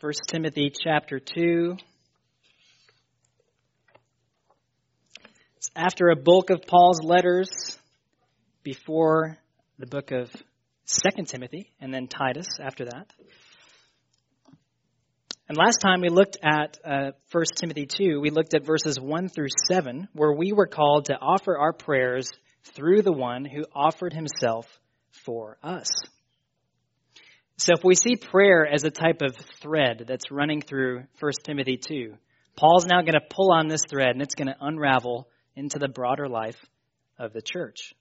1 Timothy chapter 2. It's after a bulk of Paul's letters before the book of 2 Timothy and then Titus after that. And last time we looked at uh, 1 Timothy 2, we looked at verses 1 through 7, where we were called to offer our prayers through the one who offered himself for us. So if we see prayer as a type of thread that's running through 1 Timothy 2, Paul's now going to pull on this thread and it's going to unravel into the broader life of the church.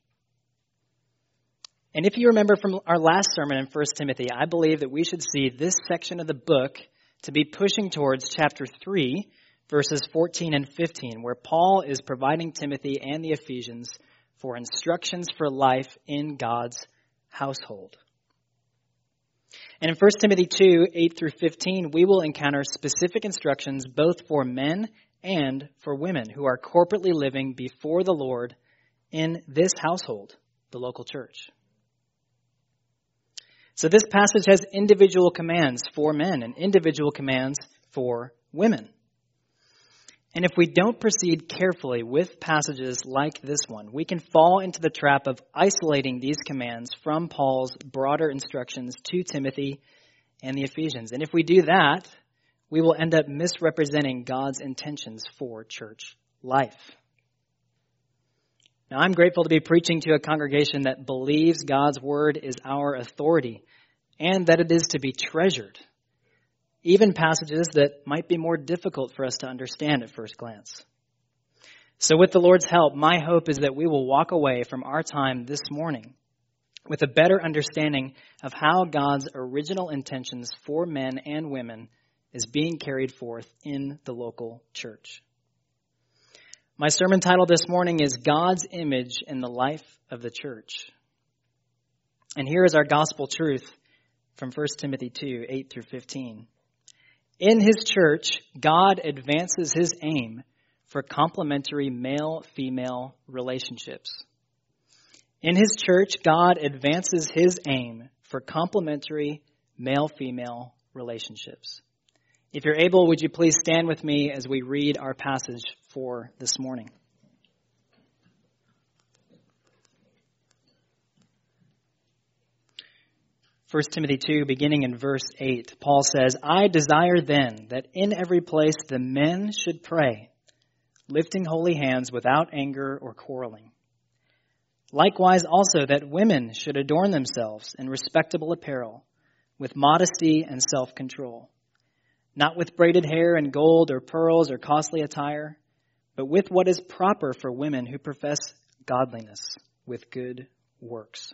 And if you remember from our last sermon in 1 Timothy, I believe that we should see this section of the book to be pushing towards chapter 3, verses 14 and 15, where Paul is providing Timothy and the Ephesians for instructions for life in God's household. And in 1 Timothy 2, 8 through 15, we will encounter specific instructions both for men and for women who are corporately living before the Lord in this household, the local church. So this passage has individual commands for men and individual commands for women. And if we don't proceed carefully with passages like this one, we can fall into the trap of isolating these commands from Paul's broader instructions to Timothy and the Ephesians. And if we do that, we will end up misrepresenting God's intentions for church life. Now, I'm grateful to be preaching to a congregation that believes God's word is our authority and that it is to be treasured even passages that might be more difficult for us to understand at first glance. So, with the Lord's help, my hope is that we will walk away from our time this morning with a better understanding of how God's original intentions for men and women is being carried forth in the local church. My sermon title this morning is God's Image in the Life of the Church. And here is our gospel truth from 1 Timothy 2 8 through 15. In his church, God advances his aim for complementary male female relationships. In his church, God advances his aim for complementary male female relationships. If you're able, would you please stand with me as we read our passage for this morning? 1 Timothy 2, beginning in verse 8, Paul says, I desire then that in every place the men should pray, lifting holy hands without anger or quarreling. Likewise also that women should adorn themselves in respectable apparel, with modesty and self-control, not with braided hair and gold or pearls or costly attire, but with what is proper for women who profess godliness with good works.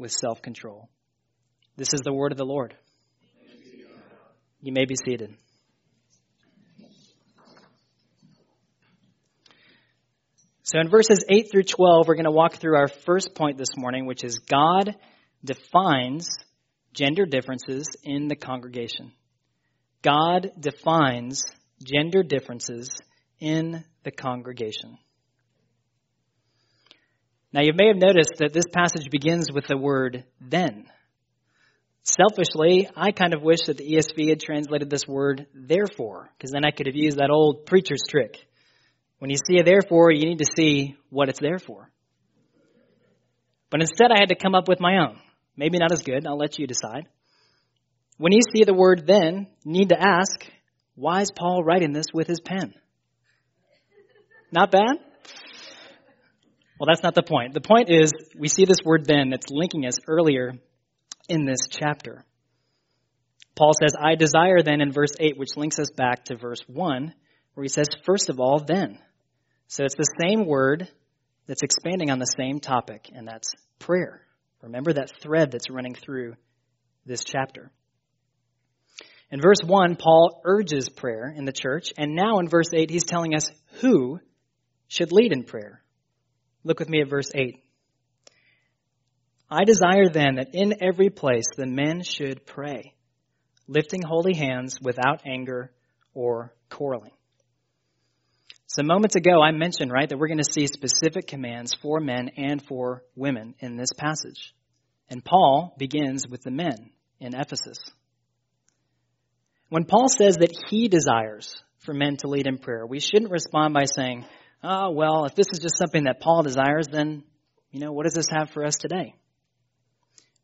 with self control. This is the word of the Lord. You may be seated. So, in verses 8 through 12, we're going to walk through our first point this morning, which is God defines gender differences in the congregation. God defines gender differences in the congregation. Now, you may have noticed that this passage begins with the word then. Selfishly, I kind of wish that the ESV had translated this word therefore, because then I could have used that old preacher's trick. When you see a therefore, you need to see what it's there for. But instead, I had to come up with my own. Maybe not as good, I'll let you decide. When you see the word then, you need to ask, why is Paul writing this with his pen? Not bad? Well, that's not the point. The point is, we see this word then that's linking us earlier in this chapter. Paul says, I desire then in verse 8, which links us back to verse 1, where he says, first of all, then. So it's the same word that's expanding on the same topic, and that's prayer. Remember that thread that's running through this chapter. In verse 1, Paul urges prayer in the church, and now in verse 8, he's telling us who should lead in prayer. Look with me at verse 8. I desire then that in every place the men should pray, lifting holy hands without anger or quarreling. So moments ago I mentioned, right, that we're going to see specific commands for men and for women in this passage. And Paul begins with the men in Ephesus. When Paul says that he desires for men to lead in prayer, we shouldn't respond by saying, oh, well, if this is just something that Paul desires, then, you know, what does this have for us today?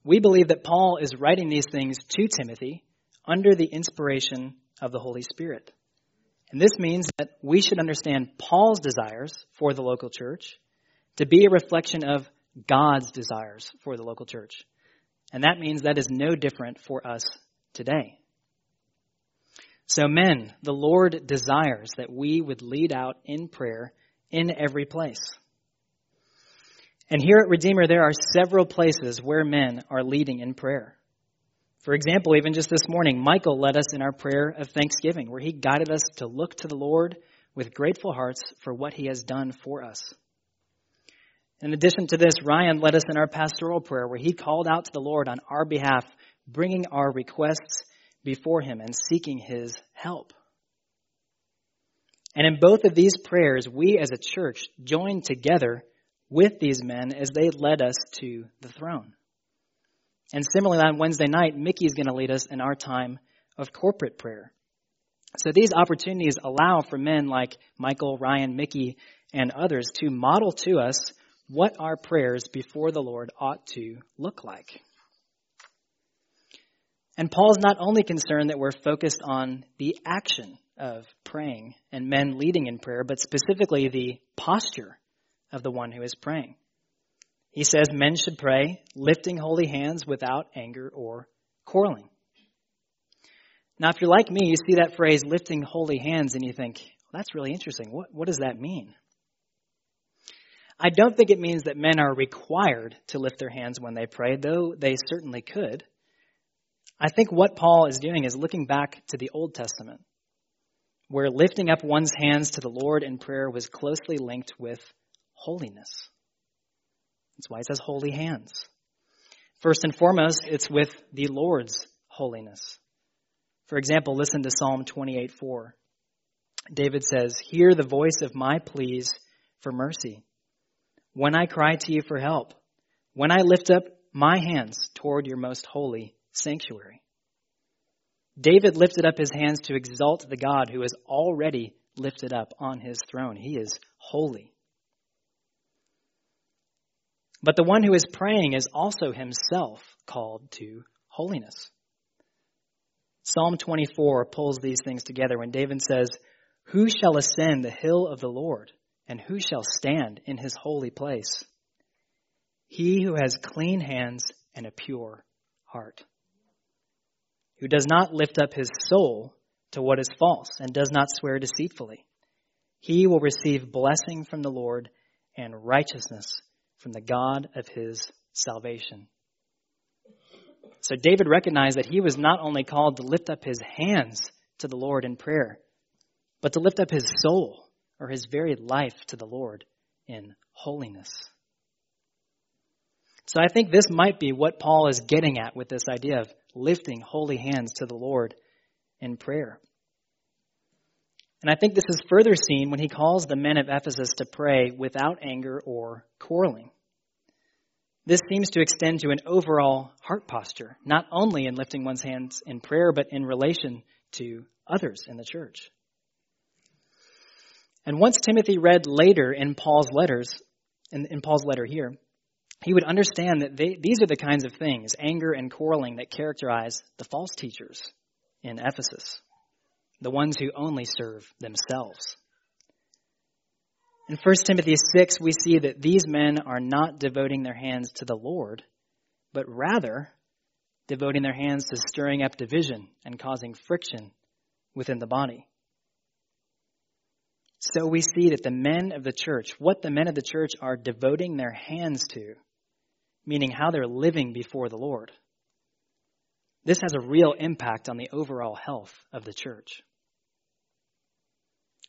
We believe that Paul is writing these things to Timothy under the inspiration of the Holy Spirit. And this means that we should understand Paul's desires for the local church to be a reflection of God's desires for the local church. And that means that is no different for us today. So, men, the Lord desires that we would lead out in prayer in every place. And here at Redeemer, there are several places where men are leading in prayer. For example, even just this morning, Michael led us in our prayer of thanksgiving, where he guided us to look to the Lord with grateful hearts for what he has done for us. In addition to this, Ryan led us in our pastoral prayer, where he called out to the Lord on our behalf, bringing our requests before him and seeking his help. And in both of these prayers, we as a church joined together with these men as they led us to the throne. And similarly, on Wednesday night, Mickey is going to lead us in our time of corporate prayer. So these opportunities allow for men like Michael, Ryan, Mickey, and others to model to us what our prayers before the Lord ought to look like. And Paul's not only concerned that we're focused on the action of praying and men leading in prayer, but specifically the posture of the one who is praying. He says men should pray lifting holy hands without anger or quarreling. Now, if you're like me, you see that phrase lifting holy hands and you think, well, that's really interesting. What, what does that mean? I don't think it means that men are required to lift their hands when they pray, though they certainly could. I think what Paul is doing is looking back to the Old Testament, where lifting up one's hands to the Lord in prayer was closely linked with holiness. That's why it says holy hands. First and foremost, it's with the Lord's holiness. For example, listen to Psalm 28 4. David says, Hear the voice of my pleas for mercy. When I cry to you for help, when I lift up my hands toward your most holy sanctuary. David lifted up his hands to exalt the God who is already lifted up on his throne. He is holy. But the one who is praying is also himself called to holiness. Psalm 24 pulls these things together when David says, Who shall ascend the hill of the Lord, and who shall stand in his holy place? He who has clean hands and a pure heart, who does not lift up his soul to what is false and does not swear deceitfully. He will receive blessing from the Lord and righteousness from the God of his salvation. So David recognized that he was not only called to lift up his hands to the Lord in prayer, but to lift up his soul or his very life to the Lord in holiness. So I think this might be what Paul is getting at with this idea of lifting holy hands to the Lord in prayer. And I think this is further seen when he calls the men of Ephesus to pray without anger or quarreling. This seems to extend to an overall heart posture, not only in lifting one's hands in prayer, but in relation to others in the church. And once Timothy read later in Paul's letters, in, in Paul's letter here, he would understand that they, these are the kinds of things, anger and quarreling, that characterize the false teachers in Ephesus, the ones who only serve themselves. In 1 Timothy 6, we see that these men are not devoting their hands to the Lord, but rather devoting their hands to stirring up division and causing friction within the body. So we see that the men of the church, what the men of the church are devoting their hands to, meaning how they're living before the Lord. this has a real impact on the overall health of the church.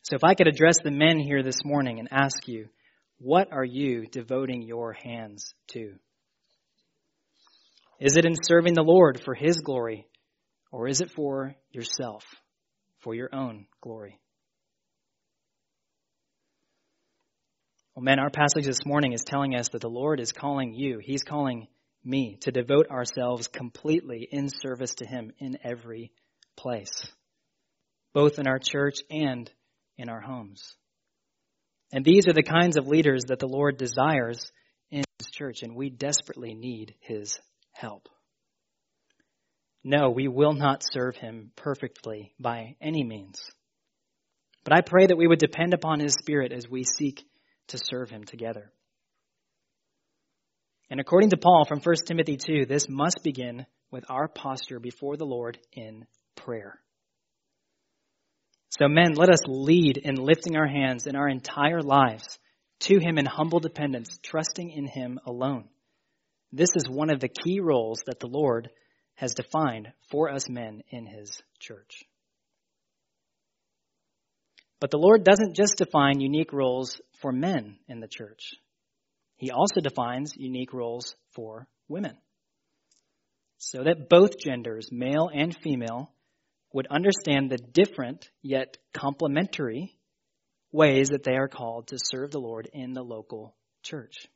So, if I could address the men here this morning and ask you, what are you devoting your hands to? Is it in serving the Lord for His glory, or is it for yourself, for your own glory? Well, men, our passage this morning is telling us that the Lord is calling you, He's calling me to devote ourselves completely in service to Him in every place, both in our church and in our homes. And these are the kinds of leaders that the Lord desires in His church, and we desperately need His help. No, we will not serve Him perfectly by any means. But I pray that we would depend upon His Spirit as we seek to serve Him together. And according to Paul from 1 Timothy 2, this must begin with our posture before the Lord in prayer. So, men, let us lead in lifting our hands in our entire lives to Him in humble dependence, trusting in Him alone. This is one of the key roles that the Lord has defined for us men in His church. But the Lord doesn't just define unique roles for men in the church. He also defines unique roles for women. So that both genders, male and female, would understand the different yet complementary ways that they are called to serve the Lord in the local church.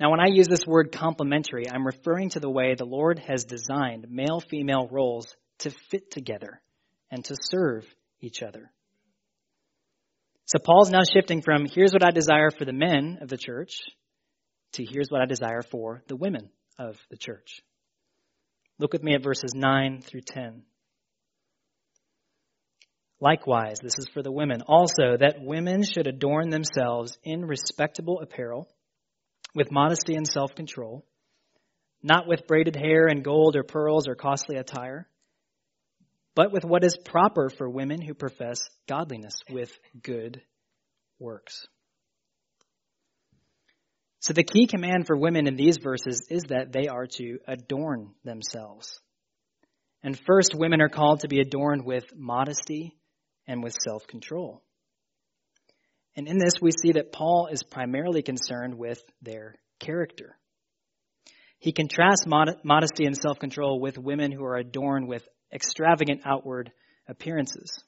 Now, when I use this word complementary, I'm referring to the way the Lord has designed male female roles to fit together and to serve each other. So Paul's now shifting from here's what I desire for the men of the church to here's what I desire for the women of the church. Look with me at verses 9 through 10. Likewise, this is for the women also, that women should adorn themselves in respectable apparel, with modesty and self control, not with braided hair and gold or pearls or costly attire but with what is proper for women who profess godliness with good works. So, the key command for women in these verses is that they are to adorn themselves. And first, women are called to be adorned with modesty and with self control. And in this, we see that Paul is primarily concerned with their character. He contrasts mod- modesty and self control with women who are adorned with extravagant outward appearances.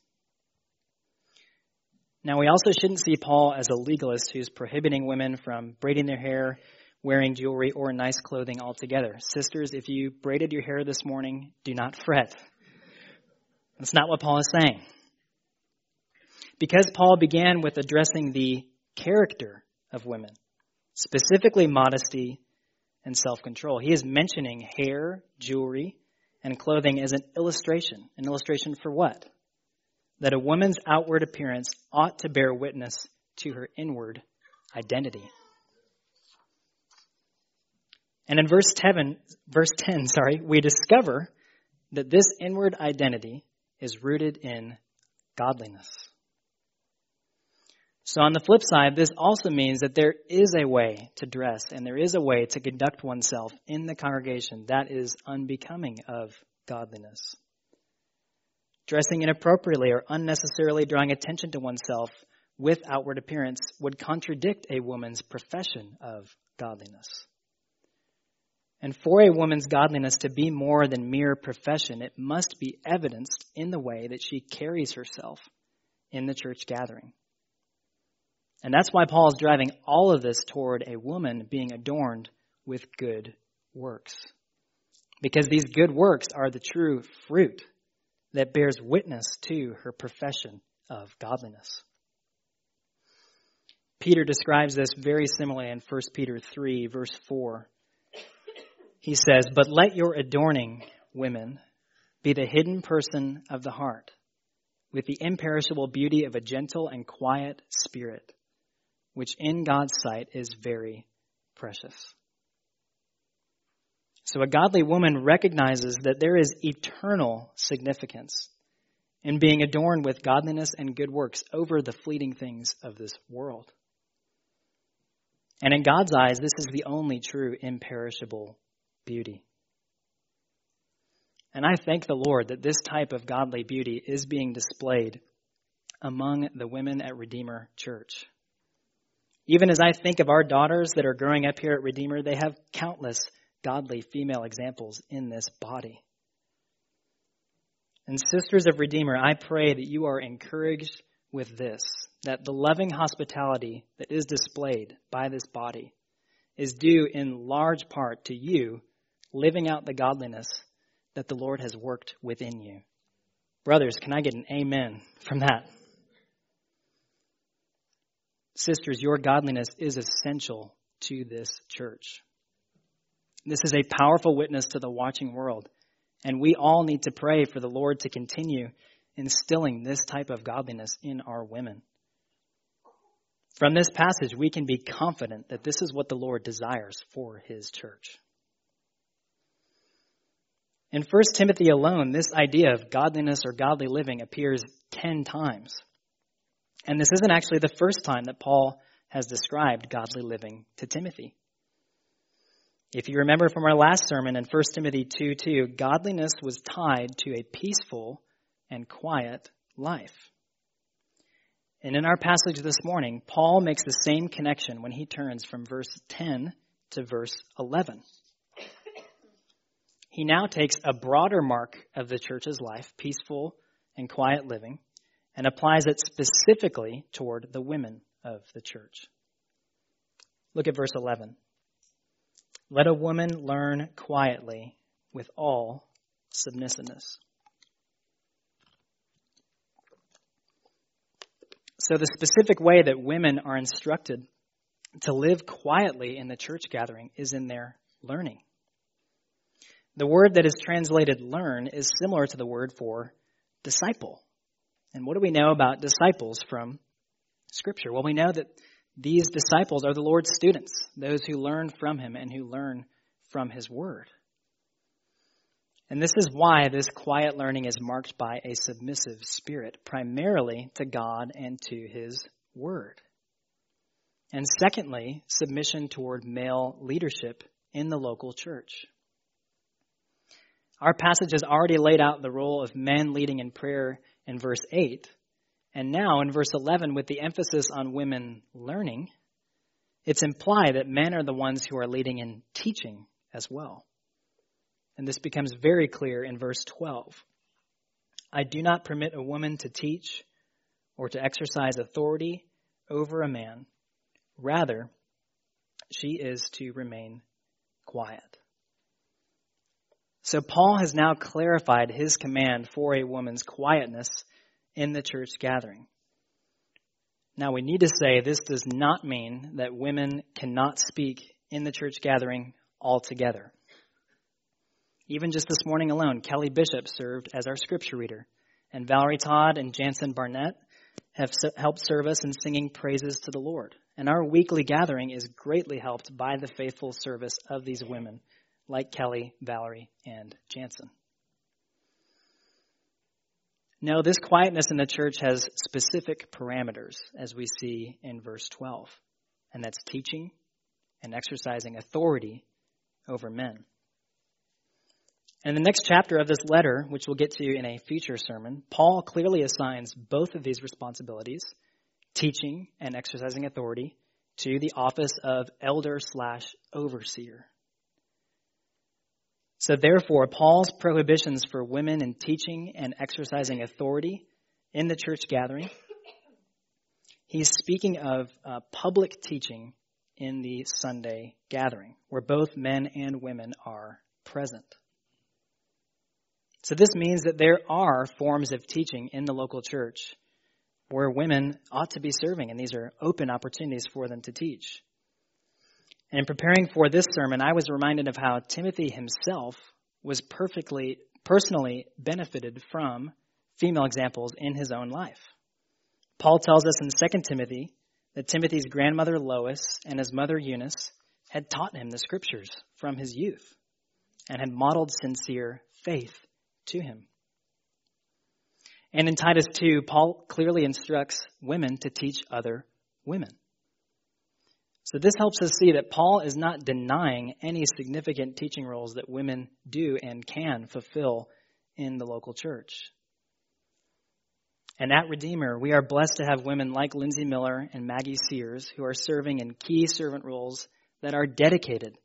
Now, we also shouldn't see Paul as a legalist who's prohibiting women from braiding their hair, wearing jewelry, or nice clothing altogether. Sisters, if you braided your hair this morning, do not fret. That's not what Paul is saying. Because Paul began with addressing the character of women, specifically modesty and self control, he is mentioning hair, jewelry, and clothing as an illustration. An illustration for what? That a woman's outward appearance ought to bear witness to her inward identity. And in verse 10, verse 10, sorry, we discover that this inward identity is rooted in godliness. So, on the flip side, this also means that there is a way to dress and there is a way to conduct oneself in the congregation that is unbecoming of godliness. Dressing inappropriately or unnecessarily drawing attention to oneself with outward appearance would contradict a woman's profession of godliness. And for a woman's godliness to be more than mere profession, it must be evidenced in the way that she carries herself in the church gathering. And that's why Paul is driving all of this toward a woman being adorned with good works. Because these good works are the true fruit that bears witness to her profession of godliness. Peter describes this very similarly in 1 Peter 3, verse 4. He says, But let your adorning, women, be the hidden person of the heart, with the imperishable beauty of a gentle and quiet spirit which in God's sight is very precious. So a godly woman recognizes that there is eternal significance in being adorned with godliness and good works over the fleeting things of this world. And in God's eyes, this is the only true imperishable beauty. And I thank the Lord that this type of godly beauty is being displayed among the women at Redeemer Church. Even as I think of our daughters that are growing up here at Redeemer, they have countless godly female examples in this body. And sisters of Redeemer, I pray that you are encouraged with this, that the loving hospitality that is displayed by this body is due in large part to you living out the godliness that the Lord has worked within you. Brothers, can I get an amen from that? Sisters, your godliness is essential to this church. This is a powerful witness to the watching world, and we all need to pray for the Lord to continue instilling this type of godliness in our women. From this passage, we can be confident that this is what the Lord desires for his church. In 1 Timothy alone, this idea of godliness or godly living appears 10 times. And this isn't actually the first time that Paul has described godly living to Timothy. If you remember from our last sermon in 1 Timothy 2 2, godliness was tied to a peaceful and quiet life. And in our passage this morning, Paul makes the same connection when he turns from verse 10 to verse 11. He now takes a broader mark of the church's life, peaceful and quiet living, and applies it specifically toward the women of the church. Look at verse 11. Let a woman learn quietly with all submissiveness. So, the specific way that women are instructed to live quietly in the church gathering is in their learning. The word that is translated learn is similar to the word for disciple. And what do we know about disciples from Scripture? Well, we know that these disciples are the Lord's students, those who learn from Him and who learn from His Word. And this is why this quiet learning is marked by a submissive spirit, primarily to God and to His Word. And secondly, submission toward male leadership in the local church. Our passage has already laid out the role of men leading in prayer in verse 8. And now in verse 11, with the emphasis on women learning, it's implied that men are the ones who are leading in teaching as well. And this becomes very clear in verse 12. I do not permit a woman to teach or to exercise authority over a man. Rather, she is to remain quiet. So Paul has now clarified his command for a woman's quietness in the church gathering. Now we need to say this does not mean that women cannot speak in the church gathering altogether. Even just this morning alone, Kelly Bishop served as our scripture reader, and Valerie Todd and Jansen Barnett have helped serve us in singing praises to the Lord. And our weekly gathering is greatly helped by the faithful service of these women, like Kelly, Valerie, and Jansen. No, this quietness in the church has specific parameters, as we see in verse 12, and that's teaching and exercising authority over men. In the next chapter of this letter, which we'll get to in a future sermon, Paul clearly assigns both of these responsibilities, teaching and exercising authority, to the office of elder slash overseer. So therefore, Paul's prohibitions for women in teaching and exercising authority in the church gathering, he's speaking of uh, public teaching in the Sunday gathering, where both men and women are present. So this means that there are forms of teaching in the local church where women ought to be serving, and these are open opportunities for them to teach. And in preparing for this sermon, I was reminded of how Timothy himself was perfectly, personally benefited from female examples in his own life. Paul tells us in 2 Timothy that Timothy's grandmother Lois and his mother Eunice had taught him the scriptures from his youth and had modeled sincere faith to him. And in Titus 2, Paul clearly instructs women to teach other women. So this helps us see that Paul is not denying any significant teaching roles that women do and can fulfill in the local church. And at Redeemer, we are blessed to have women like Lindsay Miller and Maggie Sears who are serving in key servant roles that are dedicated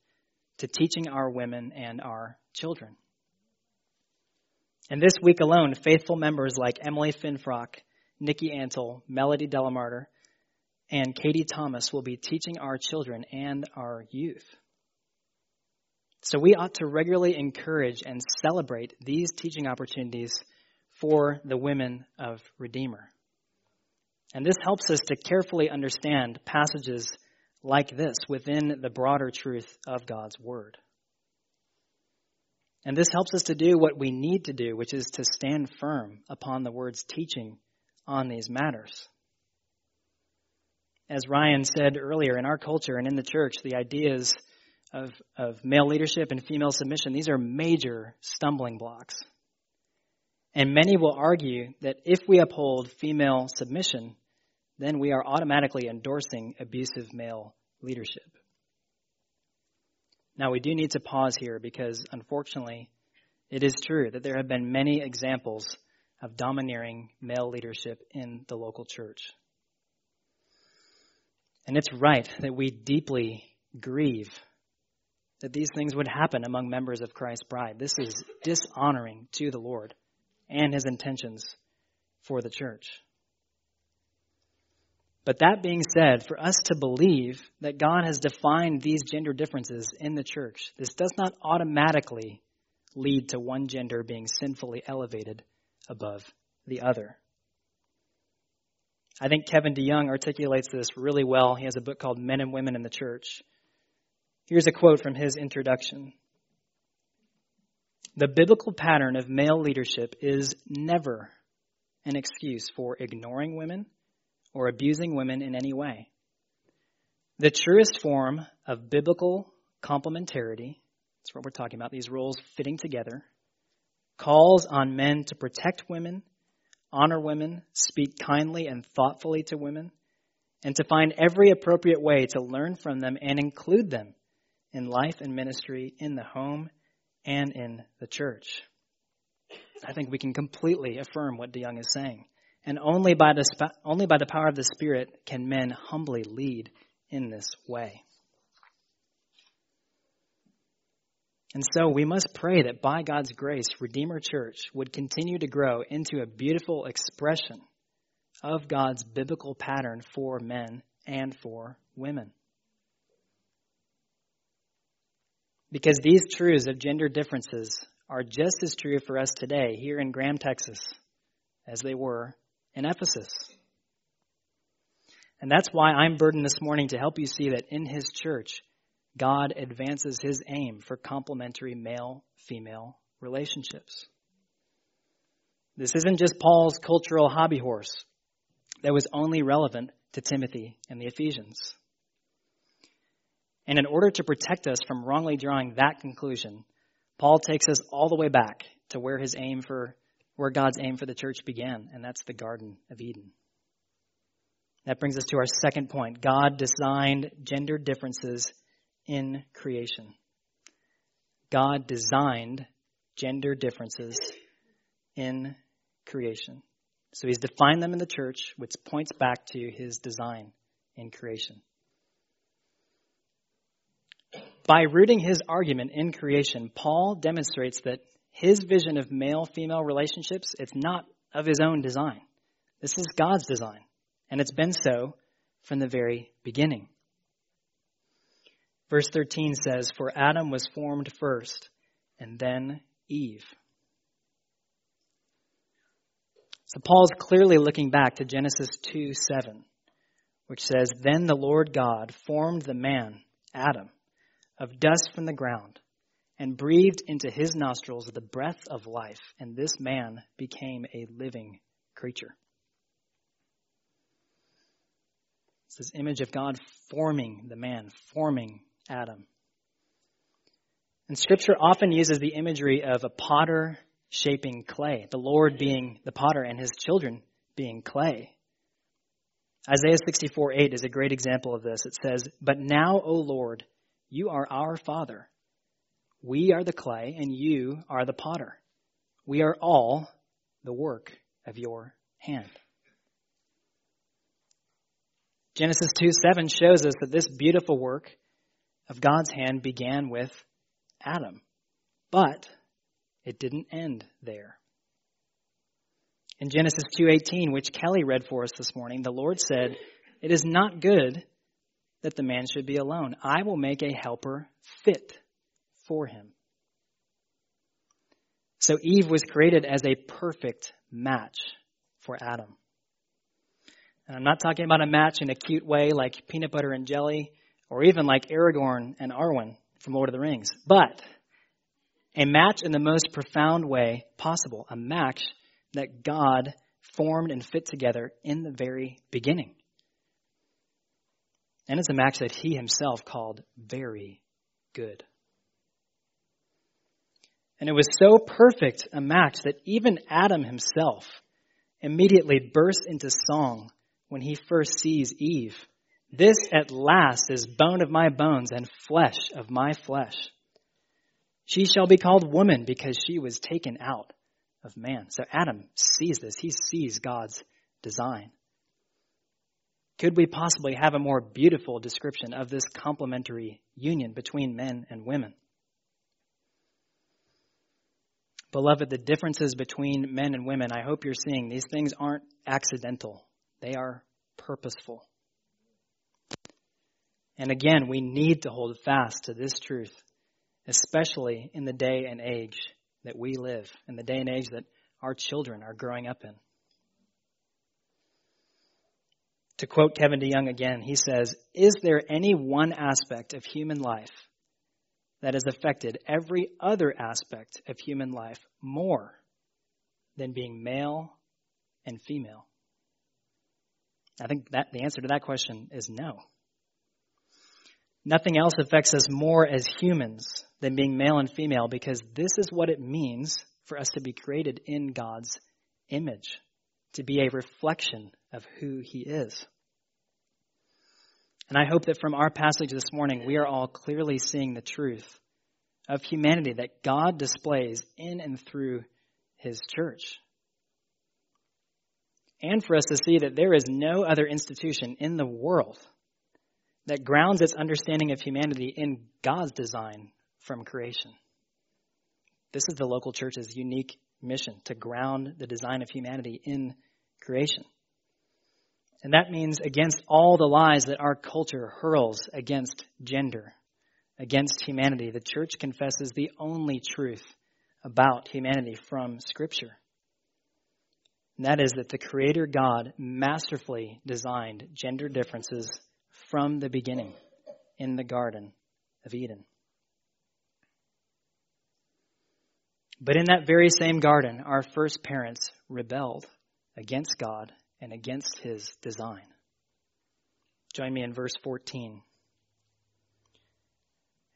to teaching our women and our children. And this week alone, faithful members like Emily Finfrock, Nikki Antle, Melody Delamarter, and Katie Thomas will be teaching our children and our youth. So we ought to regularly encourage and celebrate these teaching opportunities for the women of Redeemer. And this helps us to carefully understand passages like this within the broader truth of God's Word. And this helps us to do what we need to do, which is to stand firm upon the Word's teaching on these matters. As Ryan said earlier, in our culture and in the church, the ideas of, of male leadership and female submission, these are major stumbling blocks. And many will argue that if we uphold female submission, then we are automatically endorsing abusive male leadership. Now, we do need to pause here because, unfortunately, it is true that there have been many examples of domineering male leadership in the local church. And it's right that we deeply grieve that these things would happen among members of Christ's bride. This is dishonoring to the Lord and his intentions for the church. But that being said, for us to believe that God has defined these gender differences in the church, this does not automatically lead to one gender being sinfully elevated above the other. I think Kevin DeYoung articulates this really well. He has a book called Men and Women in the Church. Here's a quote from his introduction. The biblical pattern of male leadership is never an excuse for ignoring women or abusing women in any way. The truest form of biblical complementarity, that's what we're talking about, these roles fitting together, calls on men to protect women, honor women, speak kindly and thoughtfully to women, and to find every appropriate way to learn from them and include them in life and ministry in the home and in the church. I think we can completely affirm what DeYoung is saying. And only by, the, only by the power of the Spirit can men humbly lead in this way. And so we must pray that by God's grace, Redeemer Church would continue to grow into a beautiful expression of God's biblical pattern for men and for women. Because these truths of gender differences are just as true for us today here in Graham, Texas, as they were in Ephesus. And that's why I'm burdened this morning to help you see that in His church, God advances His aim for complementary male female relationships. This isn't just Paul's cultural hobby horse that was only relevant to Timothy and the Ephesians. And in order to protect us from wrongly drawing that conclusion, Paul takes us all the way back to where his aim for where God's aim for the church began, and that's the Garden of Eden. That brings us to our second point. God designed gender differences in creation. God designed gender differences in creation. So he's defined them in the church, which points back to his design in creation. By rooting his argument in creation, Paul demonstrates that his vision of male female relationships, it's not of his own design. This is God's design, and it's been so from the very beginning. Verse 13 says, For Adam was formed first, and then Eve. So Paul's clearly looking back to Genesis 2 7, which says, Then the Lord God formed the man, Adam of dust from the ground and breathed into his nostrils the breath of life, and this man became a living creature. It's this image of God forming the man, forming Adam. And Scripture often uses the imagery of a potter shaping clay, the Lord being the potter and his children being clay. Isaiah 64 8 is a great example of this. It says, But now, O Lord, you are our Father. We are the clay, and you are the potter. We are all the work of your hand. Genesis 2 7 shows us that this beautiful work of God's hand began with Adam. But it didn't end there. In Genesis 2:18, which Kelly read for us this morning, the Lord said, "It is not good that the man should be alone. I will make a helper fit for him." So Eve was created as a perfect match for Adam. And I'm not talking about a match in a cute way like peanut butter and jelly, or even like Aragorn and Arwen from Lord of the Rings, but a match in the most profound way possible, a match that God formed and fit together in the very beginning. And it's a match that he himself called very good. And it was so perfect a match that even Adam himself immediately burst into song when he first sees Eve. This at last is bone of my bones and flesh of my flesh. She shall be called woman because she was taken out of man. So Adam sees this. He sees God's design. Could we possibly have a more beautiful description of this complementary union between men and women? Beloved, the differences between men and women, I hope you're seeing, these things aren't accidental. They are purposeful. And again, we need to hold fast to this truth, especially in the day and age that we live, in the day and age that our children are growing up in. To quote Kevin DeYoung again, he says, Is there any one aspect of human life that has affected every other aspect of human life more than being male and female? I think that the answer to that question is no. Nothing else affects us more as humans than being male and female because this is what it means for us to be created in God's image, to be a reflection of who He is. And I hope that from our passage this morning, we are all clearly seeing the truth of humanity that God displays in and through His church and for us to see that there is no other institution in the world that grounds its understanding of humanity in God's design from creation. This is the local church's unique mission to ground the design of humanity in creation. And that means against all the lies that our culture hurls against gender, against humanity, the church confesses the only truth about humanity from Scripture. And that is that the Creator God masterfully designed gender differences from the beginning in the Garden of Eden. But in that very same garden, our first parents rebelled against God and against His design. Join me in verse 14.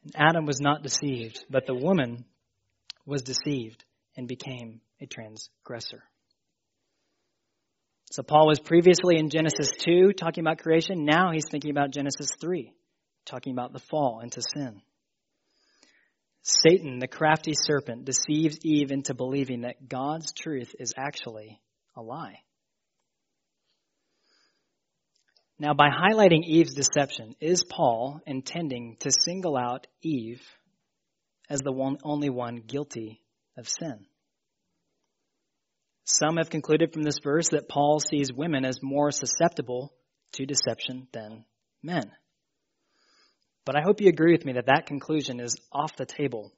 And Adam was not deceived, but the woman was deceived and became a transgressor. So Paul was previously in Genesis 2 talking about creation. Now he's thinking about Genesis 3, talking about the fall into sin. Satan, the crafty serpent, deceives Eve into believing that God's truth is actually a lie. Now, by highlighting Eve's deception, is Paul intending to single out Eve as the one, only one guilty of sin? Some have concluded from this verse that Paul sees women as more susceptible to deception than men. But I hope you agree with me that that conclusion is off the table.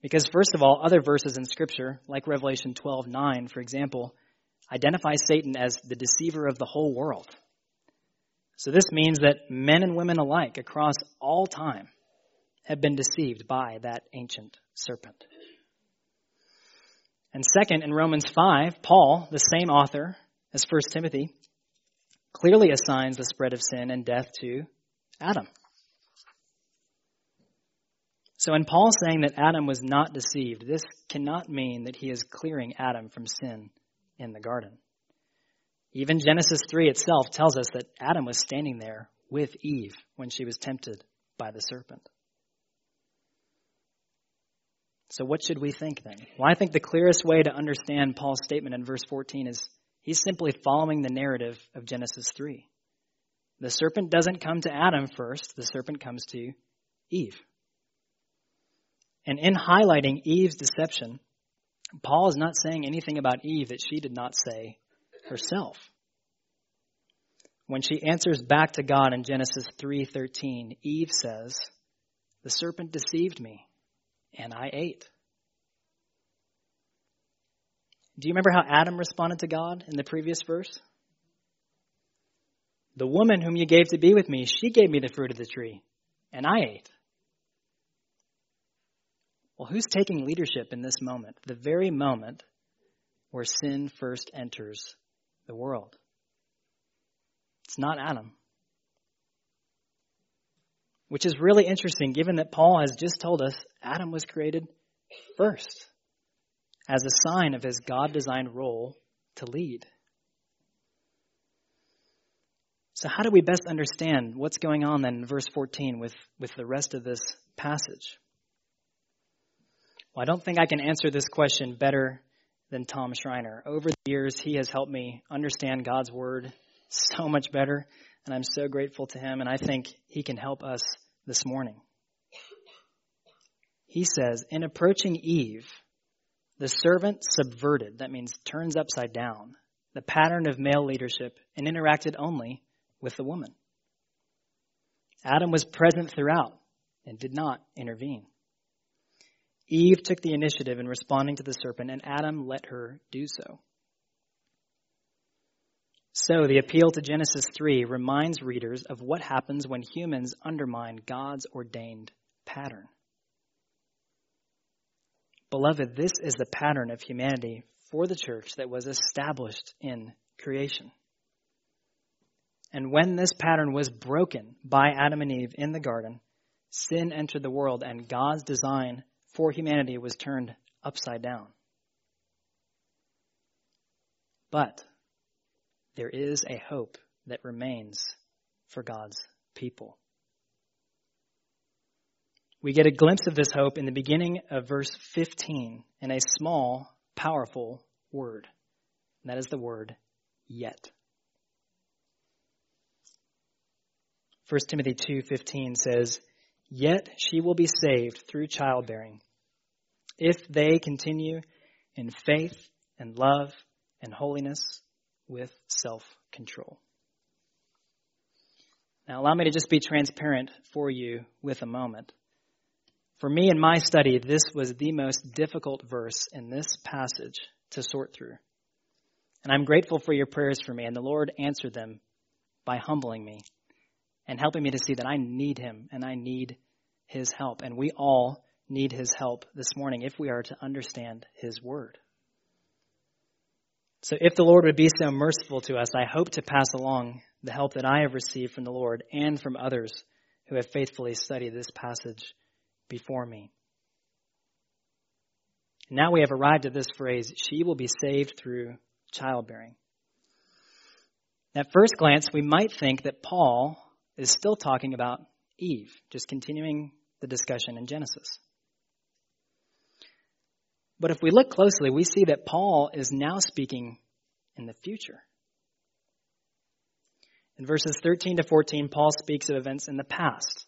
Because first of all, other verses in scripture, like Revelation 12:9, for example, identify Satan as the deceiver of the whole world. So this means that men and women alike across all time have been deceived by that ancient serpent. And second, in Romans 5, Paul, the same author as 1 Timothy, clearly assigns the spread of sin and death to Adam. So, in Paul saying that Adam was not deceived, this cannot mean that he is clearing Adam from sin in the garden. Even Genesis 3 itself tells us that Adam was standing there with Eve when she was tempted by the serpent. So, what should we think then? Well, I think the clearest way to understand Paul's statement in verse 14 is he's simply following the narrative of Genesis 3. The serpent doesn't come to Adam first, the serpent comes to Eve. And in highlighting Eve's deception, Paul is not saying anything about Eve that she did not say herself. When she answers back to God in Genesis 3:13, Eve says, "The serpent deceived me, and I ate. Do you remember how Adam responded to God in the previous verse? The woman whom you gave to be with me, she gave me the fruit of the tree, and I ate. Well, who's taking leadership in this moment? The very moment where sin first enters the world. It's not Adam which is really interesting given that Paul has just told us Adam was created first as a sign of his God designed role to lead. So, how do we best understand what's going on then in verse 14 with, with the rest of this passage? Well, I don't think I can answer this question better than Tom Schreiner. Over the years, he has helped me understand God's Word so much better, and I'm so grateful to him, and I think he can help us this morning. He says, in approaching Eve, the servant subverted, that means turns upside down, the pattern of male leadership and interacted only with the woman. Adam was present throughout and did not intervene. Eve took the initiative in responding to the serpent, and Adam let her do so. So, the appeal to Genesis 3 reminds readers of what happens when humans undermine God's ordained pattern. Beloved, this is the pattern of humanity for the church that was established in creation. And when this pattern was broken by Adam and Eve in the garden, sin entered the world and God's design for humanity was turned upside down. But there is a hope that remains for God's people. We get a glimpse of this hope in the beginning of verse 15 in a small, powerful word. And that is the word yet. 1 Timothy 2:15 says, "Yet she will be saved through childbearing if they continue in faith and love and holiness with self control. Now, allow me to just be transparent for you with a moment. For me in my study, this was the most difficult verse in this passage to sort through. And I'm grateful for your prayers for me, and the Lord answered them by humbling me and helping me to see that I need Him and I need His help. And we all need His help this morning if we are to understand His Word. So if the Lord would be so merciful to us, I hope to pass along the help that I have received from the Lord and from others who have faithfully studied this passage before me. Now we have arrived at this phrase, she will be saved through childbearing. At first glance, we might think that Paul is still talking about Eve, just continuing the discussion in Genesis. But if we look closely, we see that Paul is now speaking in the future. In verses 13 to 14, Paul speaks of events in the past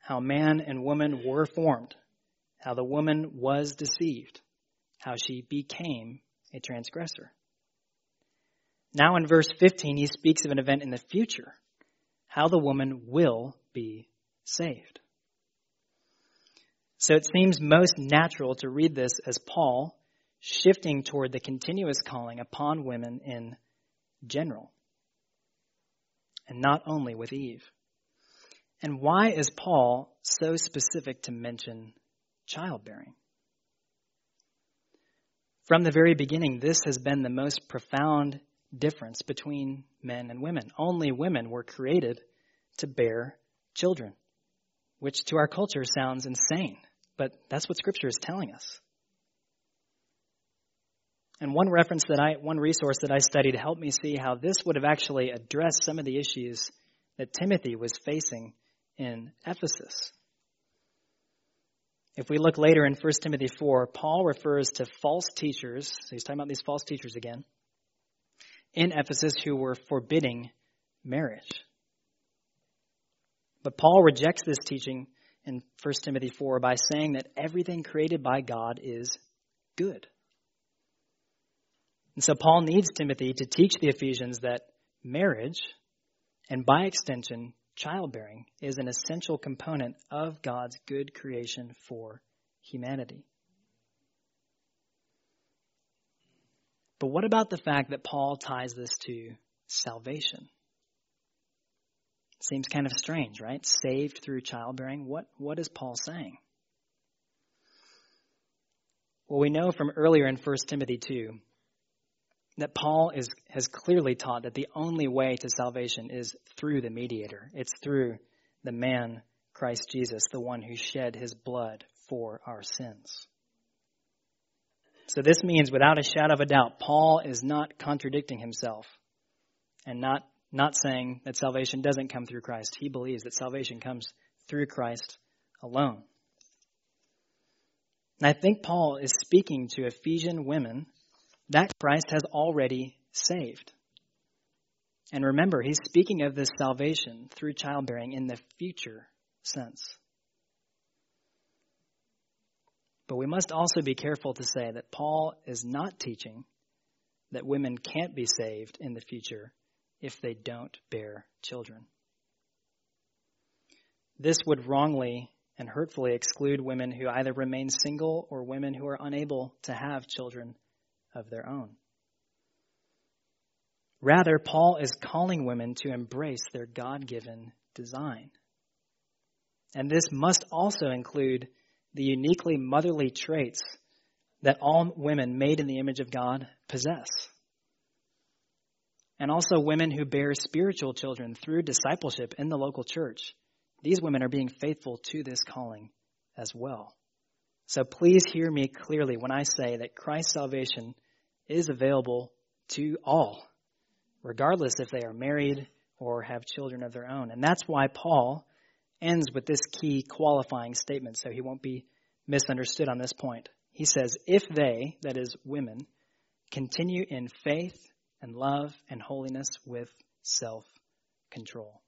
how man and woman were formed, how the woman was deceived, how she became a transgressor. Now in verse 15, he speaks of an event in the future, how the woman will be saved. So it seems most natural to read this as Paul shifting toward the continuous calling upon women in general, and not only with Eve. And why is Paul so specific to mention childbearing? From the very beginning, this has been the most profound difference between men and women. Only women were created to bear children, which to our culture sounds insane. But that's what Scripture is telling us. And one reference that I, one resource that I studied helped me see how this would have actually addressed some of the issues that Timothy was facing in Ephesus. If we look later in 1 Timothy 4, Paul refers to false teachers, so he's talking about these false teachers again, in Ephesus who were forbidding marriage. But Paul rejects this teaching in 1 Timothy 4 by saying that everything created by God is good. And so Paul needs Timothy to teach the Ephesians that marriage, and by extension, childbearing, is an essential component of God's good creation for humanity. But what about the fact that Paul ties this to salvation? Seems kind of strange, right? Saved through childbearing. What, what is Paul saying? Well, we know from earlier in 1 Timothy 2 that Paul is, has clearly taught that the only way to salvation is through the mediator. It's through the man, Christ Jesus, the one who shed his blood for our sins. So this means, without a shadow of a doubt, Paul is not contradicting himself and not, not saying that salvation doesn't come through Christ. He believes that salvation comes through Christ alone. And I think Paul is speaking to Ephesian women that Christ has already saved. And remember, he's speaking of this salvation through childbearing in the future sense. But we must also be careful to say that Paul is not teaching that women can't be saved in the future if they don't bear children. This would wrongly and hurtfully exclude women who either remain single or women who are unable to have children of their own. Rather, Paul is calling women to embrace their God given design. And this must also include the uniquely motherly traits that all women made in the image of God possess. And also women who bear spiritual children through discipleship in the local church. These women are being faithful to this calling as well. So please hear me clearly when I say that Christ's salvation is available to all, regardless if they are married or have children of their own. And that's why Paul ends with this key qualifying statement, so he won't be misunderstood on this point. He says, If they, that is, women, continue in faith and love and holiness with self control.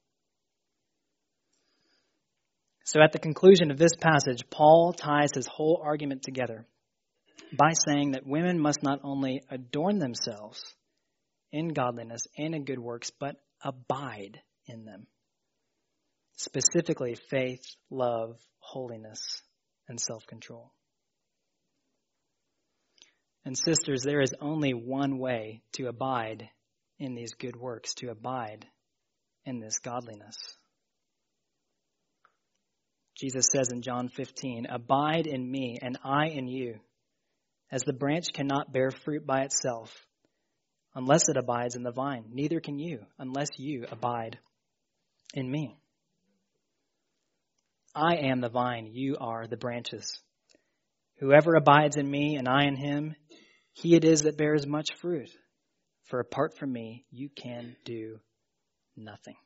So, at the conclusion of this passage, Paul ties his whole argument together by saying that women must not only adorn themselves in godliness and in good works, but abide in them. Specifically, faith, love, holiness, and self control. And, sisters, there is only one way to abide in these good works, to abide in this godliness. Jesus says in John 15, Abide in me, and I in you. As the branch cannot bear fruit by itself unless it abides in the vine, neither can you unless you abide in me. I am the vine, you are the branches. Whoever abides in me and I in him, he it is that bears much fruit. For apart from me, you can do nothing.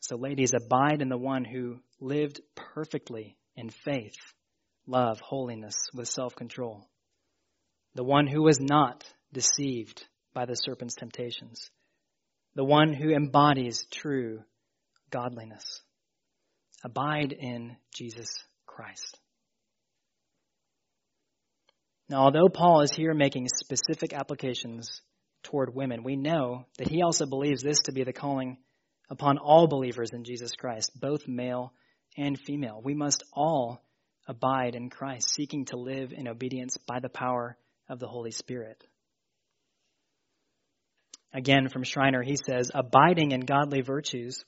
So, ladies, abide in the one who lived perfectly in faith, love, holiness, with self control. The one who was not deceived by the serpent's temptations. The one who embodies true godliness. Abide in Jesus Christ. Now, although Paul is here making specific applications toward women, we know that he also believes this to be the calling upon all believers in Jesus Christ, both male and female. We must all abide in Christ, seeking to live in obedience by the power of the Holy Spirit. Again, from Schreiner, he says, abiding in godly virtues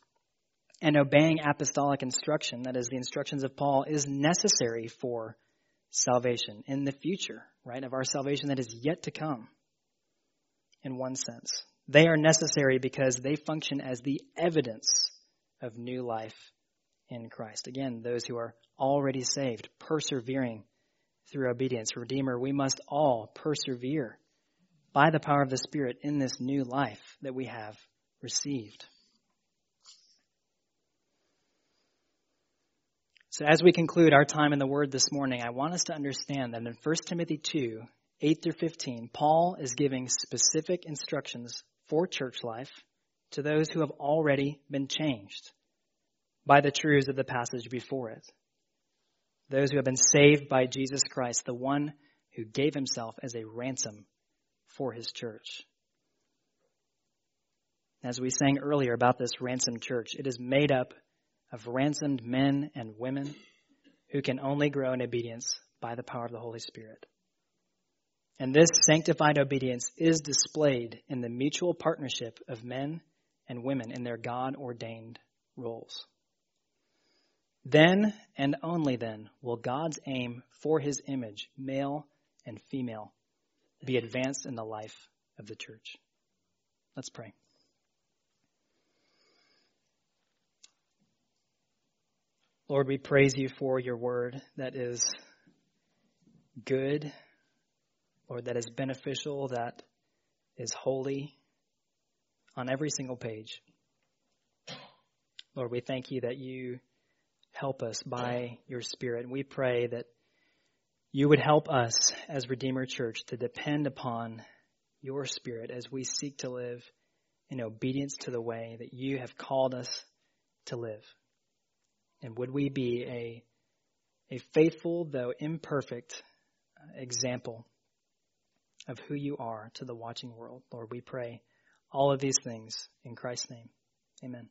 and obeying apostolic instruction, that is, the instructions of Paul, is necessary for salvation in the future, right? Of our salvation that is yet to come, in one sense. They are necessary because they function as the evidence of new life in Christ. Again, those who are already saved, persevering through obedience. Redeemer, we must all persevere by the power of the Spirit in this new life that we have received. So, as we conclude our time in the Word this morning, I want us to understand that in 1 Timothy 2 8 through 15, Paul is giving specific instructions for church life to those who have already been changed by the truths of the passage before it. Those who have been saved by Jesus Christ, the one who gave himself as a ransom for his church. As we sang earlier about this ransomed church, it is made up of ransomed men and women who can only grow in obedience by the power of the Holy Spirit. And this sanctified obedience is displayed in the mutual partnership of men and women in their God ordained roles. Then and only then will God's aim for his image, male and female, be advanced in the life of the church. Let's pray. Lord, we praise you for your word that is good, Lord, that is beneficial, that is holy on every single page. Lord, we thank you that you help us by your Spirit. We pray that you would help us as Redeemer Church to depend upon your Spirit as we seek to live in obedience to the way that you have called us to live. And would we be a, a faithful, though imperfect, example of who you are to the watching world? Lord, we pray all of these things in Christ's name. Amen.